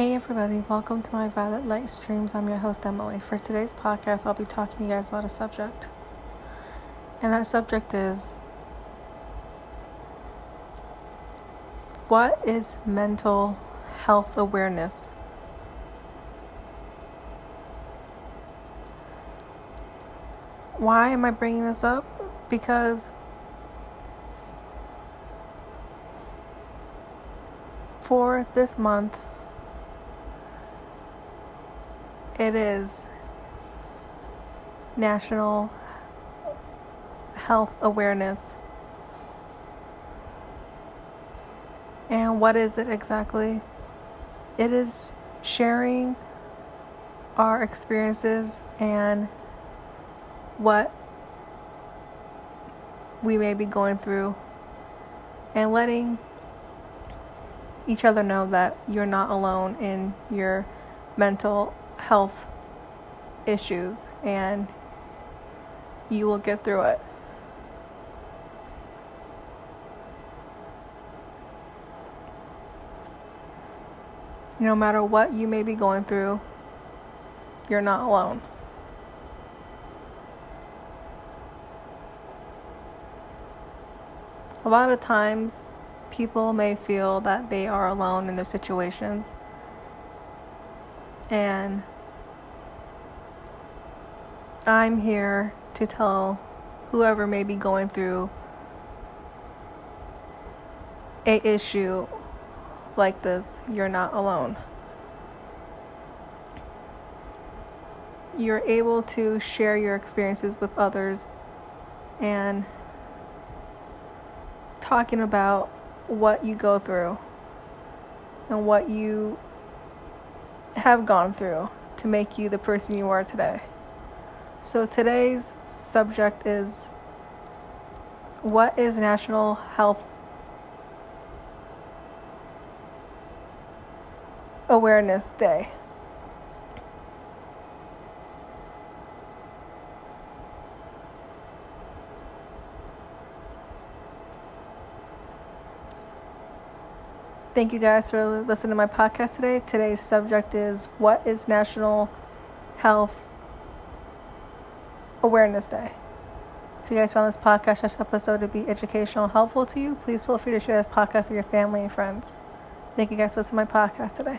Hey everybody, welcome to my Violet Light Streams. I'm your host Emily. For today's podcast, I'll be talking to you guys about a subject. And that subject is what is mental health awareness? Why am I bringing this up? Because for this month, it is National Health Awareness. And what is it exactly? It is sharing our experiences and what we may be going through and letting each other know that you're not alone in your mental health issues and you will get through it. No matter what you may be going through, you're not alone. A lot of times, people may feel that they are alone in their situations and I'm here to tell whoever may be going through a issue like this, you're not alone. You're able to share your experiences with others and talking about what you go through and what you have gone through to make you the person you are today. So today's subject is what is National Health Awareness Day? Thank you guys for listening to my podcast today. Today's subject is What is National Health Awareness Day? If you guys found this podcast, this episode to be educational and helpful to you, please feel free to share this podcast with your family and friends. Thank you guys for listening to my podcast today.